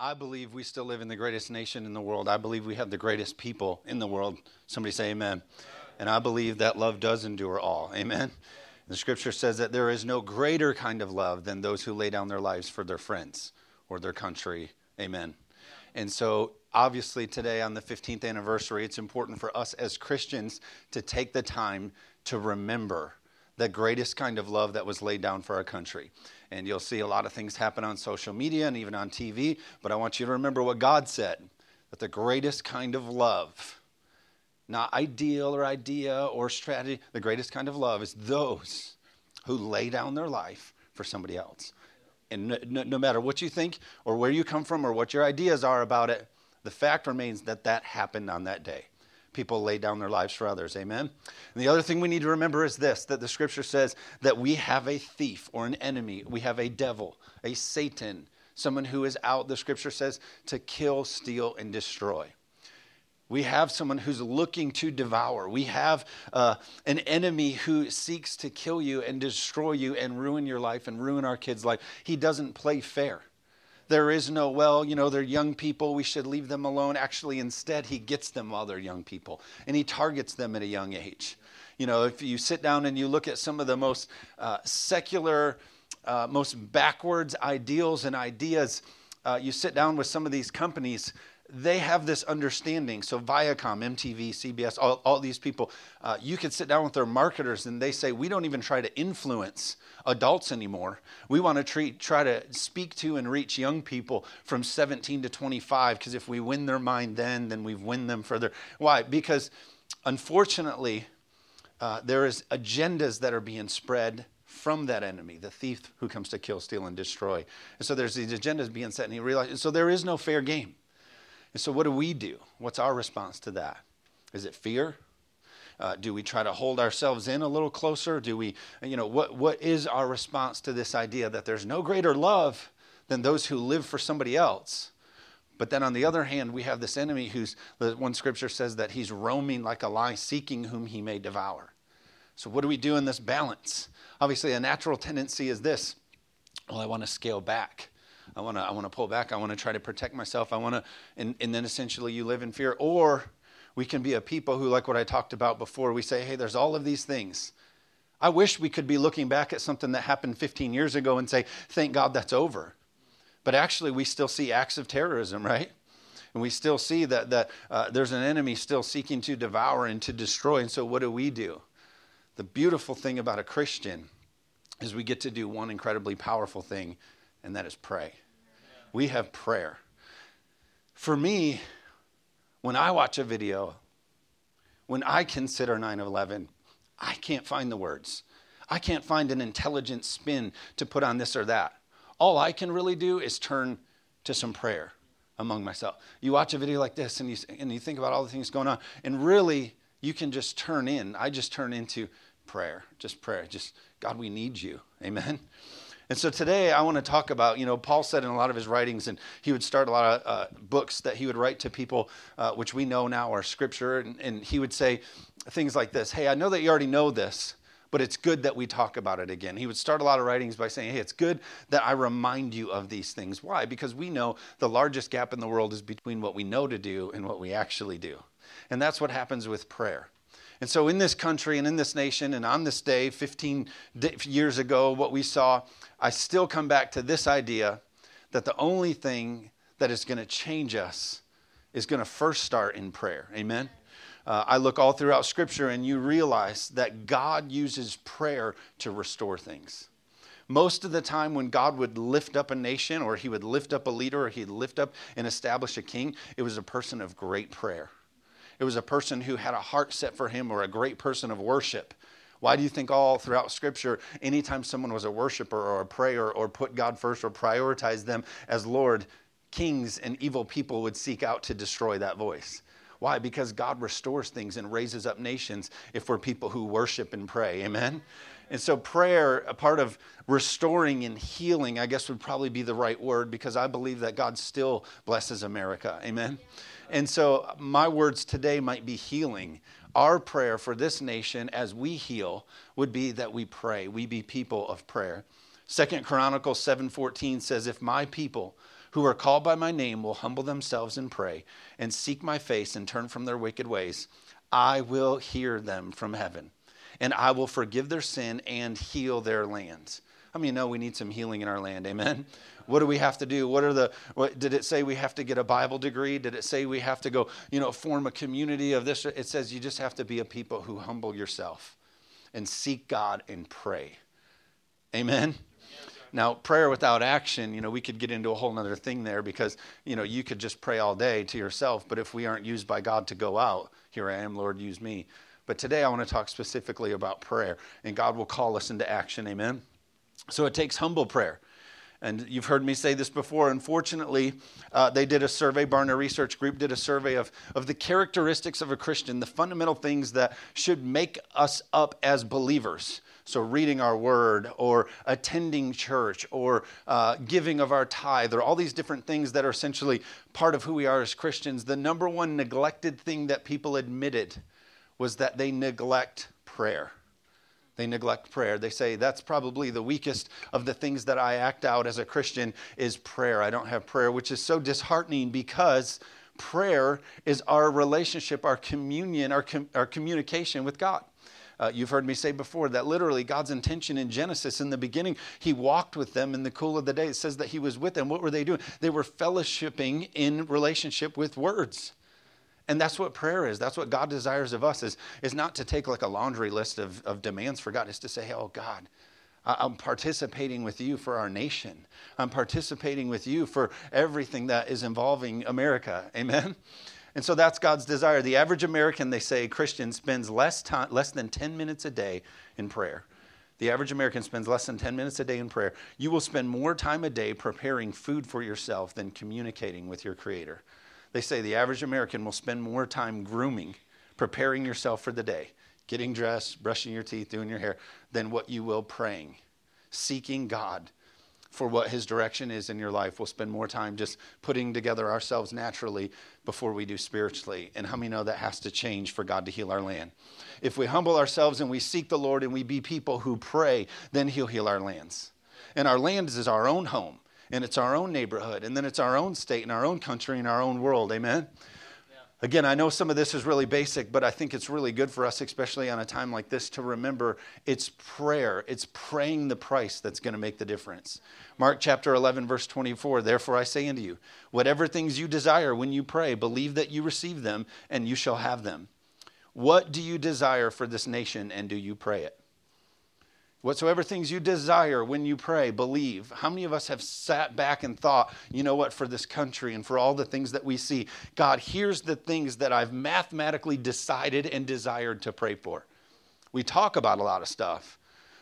I believe we still live in the greatest nation in the world. I believe we have the greatest people in the world. Somebody say amen. And I believe that love does endure all. Amen. The scripture says that there is no greater kind of love than those who lay down their lives for their friends or their country. Amen. And so, obviously, today on the 15th anniversary, it's important for us as Christians to take the time to remember the greatest kind of love that was laid down for our country. And you'll see a lot of things happen on social media and even on TV, but I want you to remember what God said that the greatest kind of love, not ideal or idea or strategy, the greatest kind of love is those who lay down their life for somebody else. And no, no, matter what you think or where you come from or what your ideas are about it, the fact remains that that happened on that day people lay down their lives for others. Amen. And the other thing we need to remember is this that the scripture says that we have a thief or an enemy, we have a devil, a Satan, someone who is out, the scripture says, to kill, steal, and destroy. We have someone who's looking to devour. We have uh, an enemy who seeks to kill you and destroy you and ruin your life and ruin our kids' life. He doesn't play fair. There is no, well, you know, they're young people, we should leave them alone. Actually, instead, he gets them while they're young people and he targets them at a young age. You know, if you sit down and you look at some of the most uh, secular, uh, most backwards ideals and ideas, uh, you sit down with some of these companies, they have this understanding. So Viacom, MTV, CBS, all, all these people, uh, you can sit down with their marketers and they say, we don't even try to influence adults anymore. We want to treat, try to speak to and reach young people from 17 to 25 because if we win their mind then, then we've win them further. Why? Because unfortunately, uh, there is agendas that are being spread from that enemy, the thief who comes to kill, steal, and destroy. And so there's these agendas being set, and he realizes, so there is no fair game. And so, what do we do? What's our response to that? Is it fear? Uh, do we try to hold ourselves in a little closer? Do we, you know, what, what is our response to this idea that there's no greater love than those who live for somebody else? But then on the other hand, we have this enemy who's, one scripture says that he's roaming like a lion, seeking whom he may devour. So, what do we do in this balance? Obviously, a natural tendency is this well, I want to scale back. I want to I want to pull back. I want to try to protect myself. I want to and, and then essentially you live in fear or we can be a people who like what I talked about before. We say, "Hey, there's all of these things. I wish we could be looking back at something that happened 15 years ago and say, "Thank God that's over." But actually, we still see acts of terrorism, right? And we still see that, that uh, there's an enemy still seeking to devour and to destroy. And so, what do we do? The beautiful thing about a Christian is we get to do one incredibly powerful thing, and that is pray. We have prayer. For me, when I watch a video, when I consider 9 11, I can't find the words. I can't find an intelligent spin to put on this or that. All I can really do is turn to some prayer among myself. You watch a video like this and you, and you think about all the things going on, and really, you can just turn in. I just turn into prayer, just prayer. Just, God, we need you. Amen. And so today I want to talk about, you know, Paul said in a lot of his writings, and he would start a lot of uh, books that he would write to people, uh, which we know now are scripture. And, and he would say things like this Hey, I know that you already know this, but it's good that we talk about it again. He would start a lot of writings by saying, Hey, it's good that I remind you of these things. Why? Because we know the largest gap in the world is between what we know to do and what we actually do. And that's what happens with prayer. And so, in this country and in this nation, and on this day, 15 years ago, what we saw, I still come back to this idea that the only thing that is going to change us is going to first start in prayer. Amen? Uh, I look all throughout Scripture, and you realize that God uses prayer to restore things. Most of the time, when God would lift up a nation, or He would lift up a leader, or He'd lift up and establish a king, it was a person of great prayer. It was a person who had a heart set for him or a great person of worship. Why do you think all throughout Scripture, anytime someone was a worshiper or a prayer or put God first or prioritized them as Lord, kings and evil people would seek out to destroy that voice? Why? Because God restores things and raises up nations if we're people who worship and pray. Amen? And so, prayer, a part of restoring and healing, I guess would probably be the right word because I believe that God still blesses America. Amen? And so, my words today might be healing. Our prayer for this nation as we heal would be that we pray. We be people of prayer. Second Chronicles 7:14 says, "If my people who are called by my name will humble themselves and pray and seek my face and turn from their wicked ways, I will hear them from heaven and I will forgive their sin and heal their lands. I mean, no, we need some healing in our land. Amen. What do we have to do? What are the, what, did it say we have to get a Bible degree? Did it say we have to go, you know, form a community of this? It says you just have to be a people who humble yourself and seek God and pray. Amen. Now, prayer without action, you know, we could get into a whole other thing there because, you know, you could just pray all day to yourself, but if we aren't used by God to go out, here I am, Lord, use me. But today I want to talk specifically about prayer, and God will call us into action. Amen. So it takes humble prayer. And you've heard me say this before. Unfortunately, uh, they did a survey, Barna Research Group did a survey of, of the characteristics of a Christian, the fundamental things that should make us up as believers. So, reading our word, or attending church, or uh, giving of our tithe, or all these different things that are essentially part of who we are as Christians. The number one neglected thing that people admitted was that they neglect prayer. They neglect prayer. They say that's probably the weakest of the things that I act out as a Christian is prayer. I don't have prayer, which is so disheartening because prayer is our relationship, our communion, our, com- our communication with God. Uh, you've heard me say before that literally God's intention in Genesis, in the beginning, He walked with them in the cool of the day. It says that He was with them. What were they doing? They were fellowshipping in relationship with words. And that's what prayer is. That's what God desires of us is, is not to take like a laundry list of, of demands for God. It's to say, oh God, I'm participating with you for our nation. I'm participating with you for everything that is involving America. Amen? And so that's God's desire. The average American, they say, Christian, spends less, time, less than 10 minutes a day in prayer. The average American spends less than 10 minutes a day in prayer. You will spend more time a day preparing food for yourself than communicating with your Creator. They say the average American will spend more time grooming, preparing yourself for the day, getting dressed, brushing your teeth, doing your hair, than what you will praying, seeking God for what His direction is in your life. We'll spend more time just putting together ourselves naturally before we do spiritually. And how many know that has to change for God to heal our land? If we humble ourselves and we seek the Lord and we be people who pray, then He'll heal our lands. And our land is our own home and it's our own neighborhood, and then it's our own state and our own country and our own world. Amen? Yeah. Again, I know some of this is really basic, but I think it's really good for us, especially on a time like this, to remember it's prayer. It's praying the price that's going to make the difference. Mark chapter 11, verse 24 Therefore I say unto you, whatever things you desire when you pray, believe that you receive them, and you shall have them. What do you desire for this nation, and do you pray it? Whatsoever things you desire when you pray, believe. How many of us have sat back and thought, you know what, for this country and for all the things that we see, God, here's the things that I've mathematically decided and desired to pray for? We talk about a lot of stuff.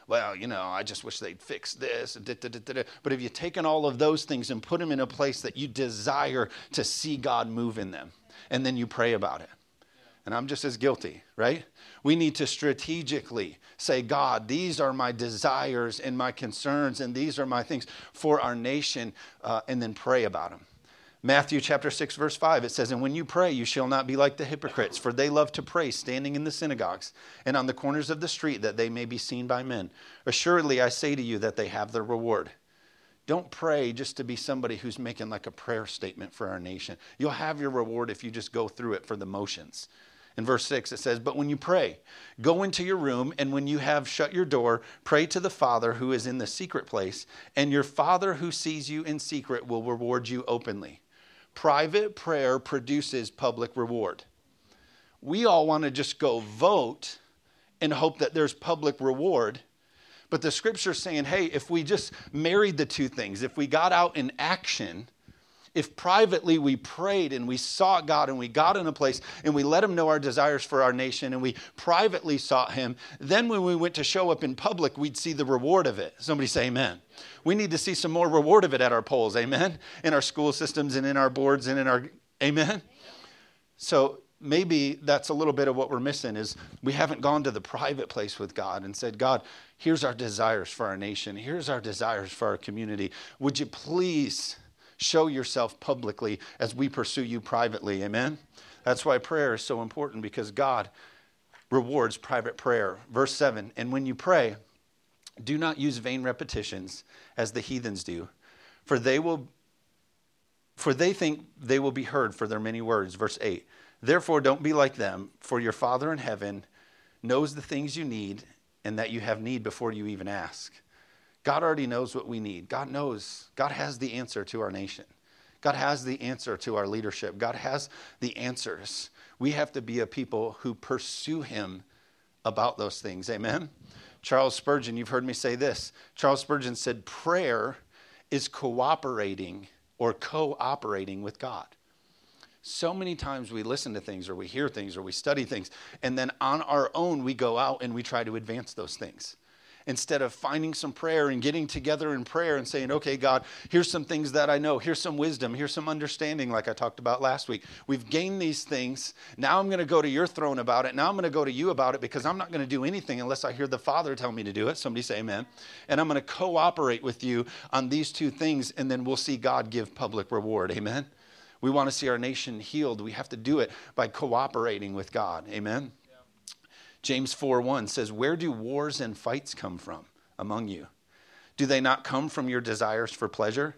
Well, you know, I just wish they'd fix this. But have you taken all of those things and put them in a place that you desire to see God move in them? And then you pray about it. And I'm just as guilty, right? We need to strategically say, God, these are my desires and my concerns, and these are my things for our nation, uh, and then pray about them. Matthew chapter 6, verse 5, it says, And when you pray, you shall not be like the hypocrites, for they love to pray standing in the synagogues and on the corners of the street, that they may be seen by men. Assuredly, I say to you that they have their reward. Don't pray just to be somebody who's making like a prayer statement for our nation. You'll have your reward if you just go through it for the motions. In verse 6, it says, But when you pray, go into your room, and when you have shut your door, pray to the Father who is in the secret place, and your Father who sees you in secret will reward you openly. Private prayer produces public reward. We all want to just go vote and hope that there's public reward. But the scripture's saying, hey, if we just married the two things, if we got out in action, if privately we prayed and we sought God and we got in a place and we let Him know our desires for our nation and we privately sought Him, then when we went to show up in public, we'd see the reward of it. Somebody say amen. We need to see some more reward of it at our polls, amen, in our school systems and in our boards and in our, amen. So maybe that's a little bit of what we're missing is we haven't gone to the private place with God and said, God, here's our desires for our nation. Here's our desires for our community. Would you please show yourself publicly as we pursue you privately. Amen? That's why prayer is so important because God rewards private prayer. Verse 7 And when you pray, do not use vain repetitions as the heathens do, for they will For they think they will be heard for their many words. Verse 8. Therefore, don't be like them, for your Father in heaven knows the things you need and that you have need before you even ask. God already knows what we need. God knows. God has the answer to our nation. God has the answer to our leadership. God has the answers. We have to be a people who pursue Him about those things. Amen? Charles Spurgeon, you've heard me say this. Charles Spurgeon said, Prayer is cooperating or cooperating with God. So many times we listen to things or we hear things or we study things, and then on our own we go out and we try to advance those things. Instead of finding some prayer and getting together in prayer and saying, okay, God, here's some things that I know. Here's some wisdom. Here's some understanding, like I talked about last week. We've gained these things. Now I'm going to go to your throne about it. Now I'm going to go to you about it because I'm not going to do anything unless I hear the Father tell me to do it. Somebody say amen. And I'm going to cooperate with you on these two things, and then we'll see God give public reward. Amen we want to see our nation healed, we have to do it by cooperating with God. Amen. James 4 1 says, Where do wars and fights come from among you? Do they not come from your desires for pleasure?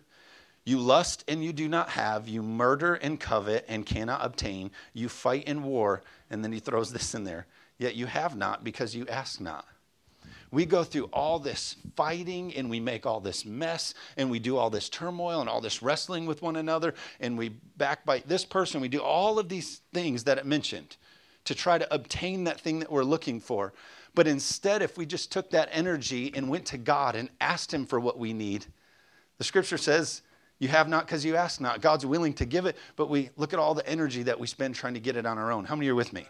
You lust and you do not have. You murder and covet and cannot obtain. You fight in war. And then he throws this in there. Yet you have not because you ask not. We go through all this fighting and we make all this mess and we do all this turmoil and all this wrestling with one another and we backbite this person. We do all of these things that it mentioned to try to obtain that thing that we're looking for. But instead, if we just took that energy and went to God and asked Him for what we need, the scripture says, You have not because you ask not. God's willing to give it, but we look at all the energy that we spend trying to get it on our own. How many are with me?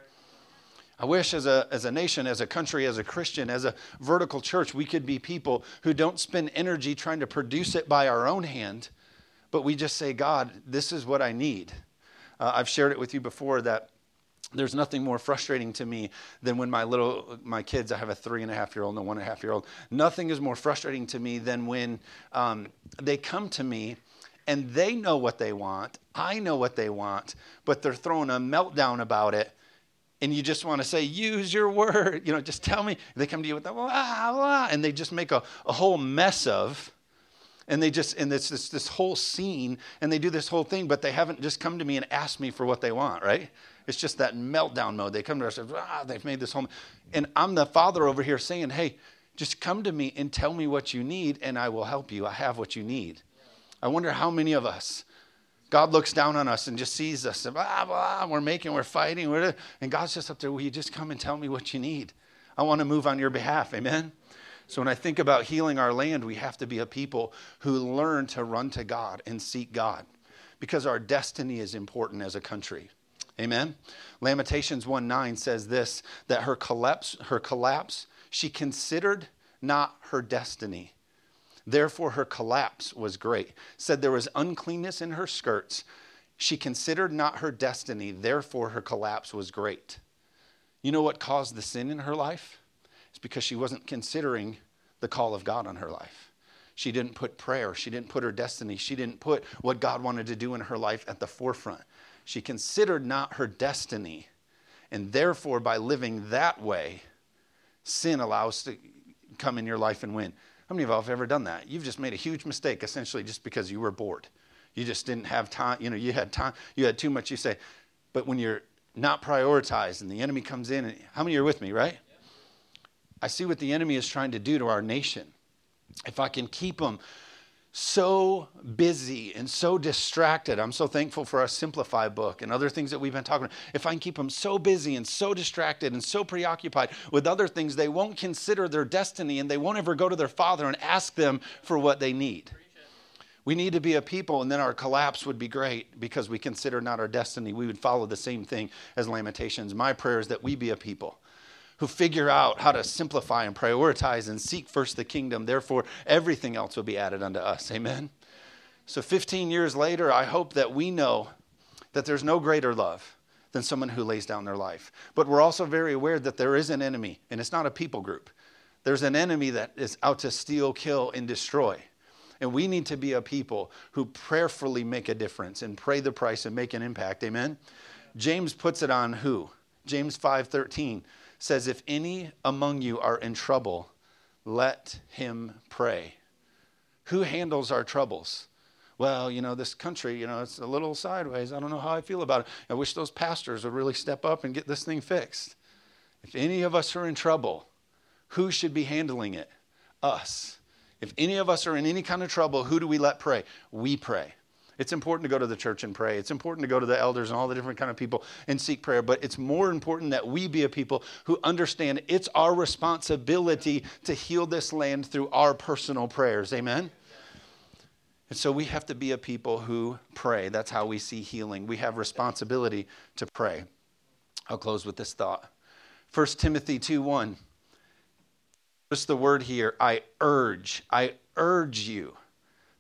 I wish as a, as a nation, as a country, as a Christian, as a vertical church, we could be people who don't spend energy trying to produce it by our own hand, but we just say, God, this is what I need. Uh, I've shared it with you before that there's nothing more frustrating to me than when my little my kids i have a three and a half year old and a one and a half year old nothing is more frustrating to me than when um, they come to me and they know what they want i know what they want but they're throwing a meltdown about it and you just want to say, use your word, you know, just tell me. They come to you with the blah, blah, and they just make a, a whole mess of, and they just, and it's this, this whole scene, and they do this whole thing, but they haven't just come to me and asked me for what they want, right? It's just that meltdown mode. They come to us, ah, they've made this home. and I'm the father over here saying, hey, just come to me and tell me what you need, and I will help you. I have what you need. I wonder how many of us God looks down on us and just sees us. And blah, blah, we're making, we're fighting. We're, and God's just up there, will you just come and tell me what you need? I want to move on your behalf. Amen? So when I think about healing our land, we have to be a people who learn to run to God and seek God because our destiny is important as a country. Amen? Lamentations 1 9 says this that her collapse, her collapse, she considered not her destiny Therefore, her collapse was great. Said there was uncleanness in her skirts. She considered not her destiny. Therefore, her collapse was great. You know what caused the sin in her life? It's because she wasn't considering the call of God on her life. She didn't put prayer. She didn't put her destiny. She didn't put what God wanted to do in her life at the forefront. She considered not her destiny. And therefore, by living that way, sin allows to come in your life and win. How many of y'all have ever done that? You've just made a huge mistake essentially just because you were bored. You just didn't have time. You know, you had time. You had too much. You say, but when you're not prioritized and the enemy comes in, and, how many are with me, right? I see what the enemy is trying to do to our nation. If I can keep them so busy and so distracted. I'm so thankful for our Simplify book and other things that we've been talking about. If I can keep them so busy and so distracted and so preoccupied with other things, they won't consider their destiny and they won't ever go to their father and ask them for what they need. We need to be a people, and then our collapse would be great because we consider not our destiny. We would follow the same thing as Lamentations. My prayer is that we be a people who figure out how to simplify and prioritize and seek first the kingdom. Therefore, everything else will be added unto us. Amen. So, 15 years later, I hope that we know that there's no greater love than someone who lays down their life. But we're also very aware that there is an enemy, and it's not a people group. There's an enemy that is out to steal, kill, and destroy. And we need to be a people who prayerfully make a difference and pray the price and make an impact. Amen. James puts it on who? James 5:13 says, If any among you are in trouble, let him pray. Who handles our troubles? well, you know, this country, you know, it's a little sideways. I don't know how I feel about it. I wish those pastors would really step up and get this thing fixed. If any of us are in trouble, who should be handling it? Us. If any of us are in any kind of trouble, who do we let pray? We pray. It's important to go to the church and pray. It's important to go to the elders and all the different kind of people and seek prayer, but it's more important that we be a people who understand it's our responsibility to heal this land through our personal prayers. Amen. And so we have to be a people who pray. That's how we see healing. We have responsibility to pray. I'll close with this thought. 1 Timothy 2 1. What's the word here? I urge. I urge you.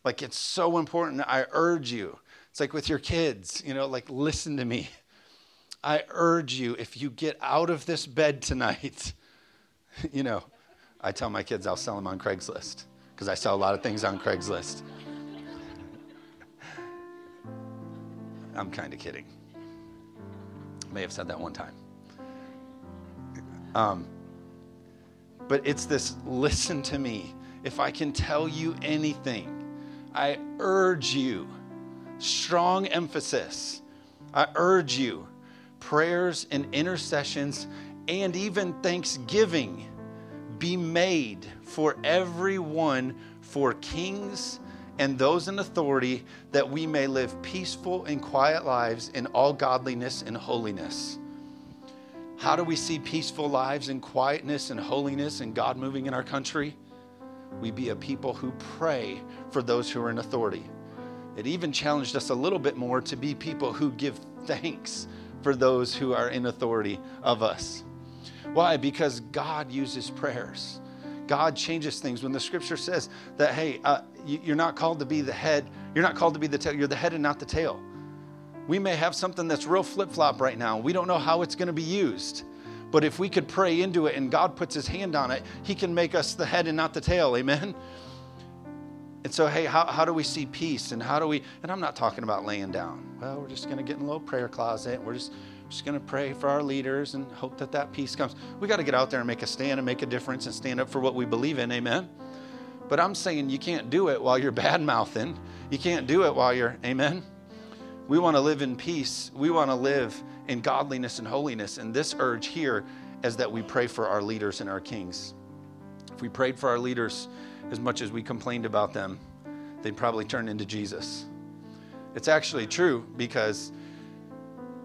Like it's so important. I urge you. It's like with your kids, you know, like listen to me. I urge you, if you get out of this bed tonight, you know, I tell my kids I'll sell them on Craigslist because I sell a lot of things on Craigslist. I'm kind of kidding. May have said that one time. Um, but it's this listen to me. If I can tell you anything, I urge you, strong emphasis, I urge you, prayers and intercessions and even thanksgiving be made for everyone, for kings and those in authority, that we may live peaceful and quiet lives in all godliness and holiness. How do we see peaceful lives in quietness and holiness and God moving in our country? We be a people who pray for those who are in authority. It even challenged us a little bit more to be people who give thanks for those who are in authority of us. Why? Because God uses prayers. God changes things. When the scripture says that, hey, uh, you're not called to be the head, you're not called to be the tail, you're the head and not the tail. We may have something that's real flip flop right now. We don't know how it's going to be used. But if we could pray into it and God puts his hand on it, he can make us the head and not the tail. Amen? And so, hey, how, how do we see peace? And how do we, and I'm not talking about laying down. Well, we're just going to get in a little prayer closet. And we're just, just going to pray for our leaders and hope that that peace comes. We got to get out there and make a stand and make a difference and stand up for what we believe in. Amen? But I'm saying you can't do it while you're bad mouthing. You can't do it while you're, amen? We want to live in peace. We want to live in godliness and holiness. And this urge here is that we pray for our leaders and our kings. If we prayed for our leaders as much as we complained about them, they'd probably turn into Jesus. It's actually true because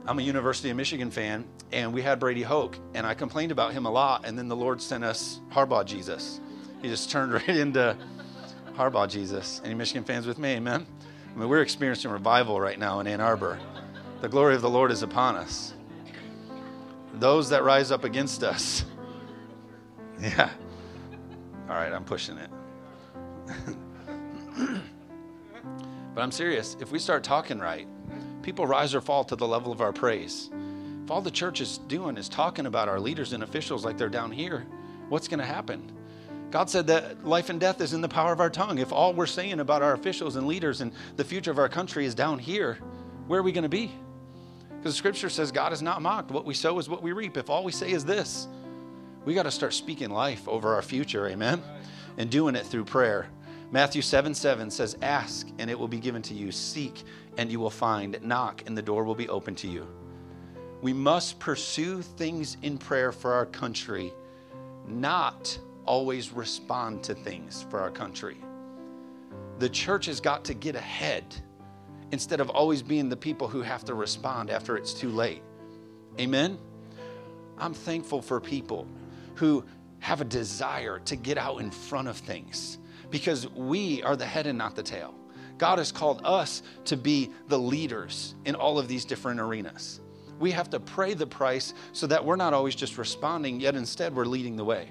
I'm a University of Michigan fan, and we had Brady Hoke, and I complained about him a lot, and then the Lord sent us Harbaugh Jesus. He just turned right into Harbaugh Jesus. Any Michigan fans with me? Amen. I mean, we're experiencing revival right now in Ann Arbor. The glory of the Lord is upon us. Those that rise up against us. Yeah. All right, I'm pushing it. but I'm serious. If we start talking right, people rise or fall to the level of our praise. If all the church is doing is talking about our leaders and officials like they're down here, what's going to happen? God said that life and death is in the power of our tongue. If all we're saying about our officials and leaders and the future of our country is down here, where are we going to be? Because scripture says God is not mocked. What we sow is what we reap. If all we say is this, we got to start speaking life over our future, amen? And doing it through prayer. Matthew 7 7 says, Ask and it will be given to you. Seek and you will find. Knock and the door will be open to you. We must pursue things in prayer for our country, not always respond to things for our country. The church has got to get ahead instead of always being the people who have to respond after it's too late. Amen? I'm thankful for people who have a desire to get out in front of things because we are the head and not the tail. God has called us to be the leaders in all of these different arenas. We have to pray the price so that we're not always just responding, yet instead we're leading the way.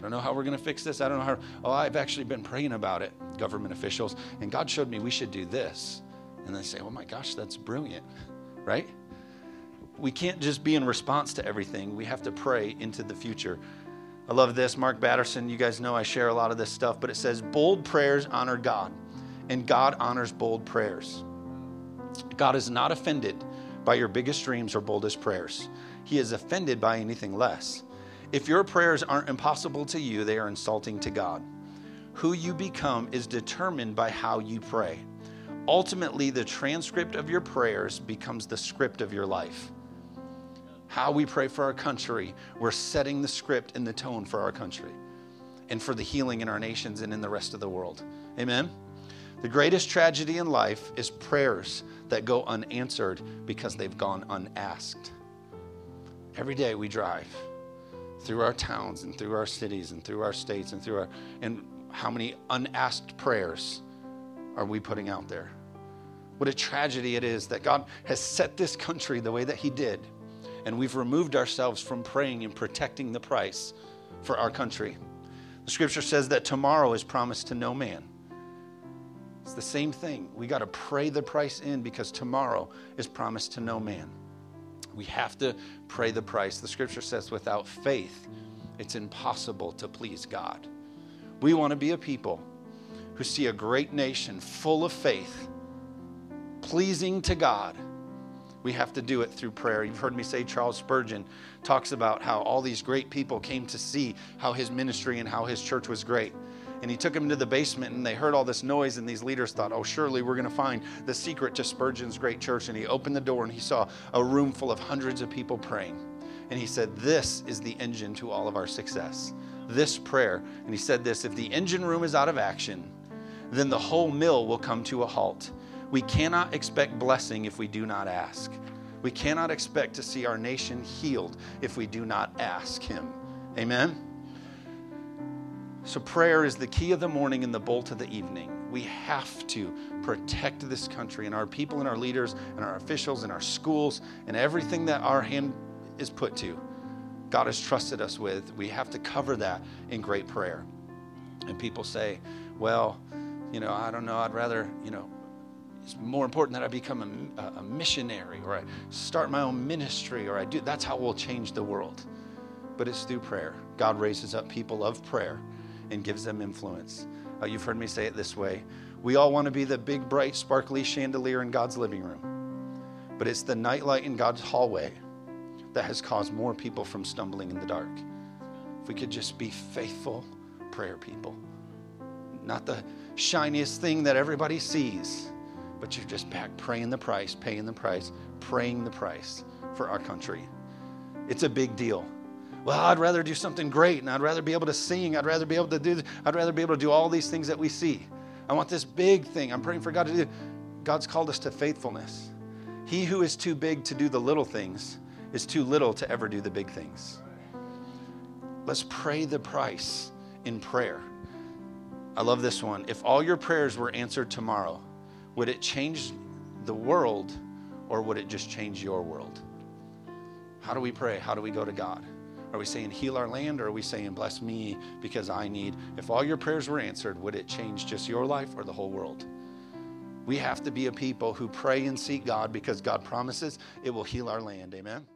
I don't know how we're going to fix this. I don't know how. Oh, I've actually been praying about it, government officials, and God showed me we should do this. And they say, oh my gosh, that's brilliant, right? We can't just be in response to everything. We have to pray into the future. I love this. Mark Batterson, you guys know I share a lot of this stuff, but it says, bold prayers honor God, and God honors bold prayers. God is not offended by your biggest dreams or boldest prayers, He is offended by anything less. If your prayers aren't impossible to you, they are insulting to God. Who you become is determined by how you pray. ultimately the transcript of your prayers becomes the script of your life. How we pray for our country, we're setting the script and the tone for our country and for the healing in our nations and in the rest of the world. Amen. The greatest tragedy in life is prayers that go unanswered because they've gone unasked. Every day we drive through our towns and through our cities and through our states and through our and how many unasked prayers are we putting out there? What a tragedy it is that God has set this country the way that He did, and we've removed ourselves from praying and protecting the price for our country. The scripture says that tomorrow is promised to no man. It's the same thing. We got to pray the price in because tomorrow is promised to no man. We have to pray the price. The scripture says without faith, it's impossible to please God. We want to be a people who see a great nation full of faith, pleasing to God. We have to do it through prayer. You've heard me say Charles Spurgeon talks about how all these great people came to see how his ministry and how his church was great and he took him to the basement and they heard all this noise and these leaders thought oh surely we're going to find the secret to spurgeon's great church. And he opened the door and he saw a room full of hundreds of people praying. And he said this is the engine to all of our success. This prayer. And he said this if the engine room is out of action then the whole mill will come to a halt. We cannot expect blessing if we do not ask. We cannot expect to see our nation healed if we do not ask him. Amen so, prayer is the key of the morning and the bolt of the evening. We have to protect this country and our people and our leaders and our officials and our schools and everything that our hand is put to. God has trusted us with. We have to cover that in great prayer. And people say, well, you know, I don't know, I'd rather, you know, it's more important that I become a, a missionary or I start my own ministry or I do. That's how we'll change the world. But it's through prayer. God raises up people of prayer and gives them influence. Uh, you've heard me say it this way we all want to be the big, bright, sparkly chandelier in God's living room, but it's the nightlight in God's hallway that has caused more people from stumbling in the dark. If we could just be faithful prayer people, not the shiniest thing that everybody sees, but you're just back praying the price, paying the price, praying the price for our country. It's a big deal well, I'd rather do something great and I'd rather be able to sing. I'd rather be able to do, I'd rather be able to do all these things that we see. I want this big thing. I'm praying for God to do. God's called us to faithfulness. He who is too big to do the little things is too little to ever do the big things. Let's pray the price in prayer. I love this one. If all your prayers were answered tomorrow, would it change the world or would it just change your world? How do we pray? How do we go to God? Are we saying heal our land or are we saying bless me because I need? If all your prayers were answered, would it change just your life or the whole world? We have to be a people who pray and seek God because God promises it will heal our land. Amen.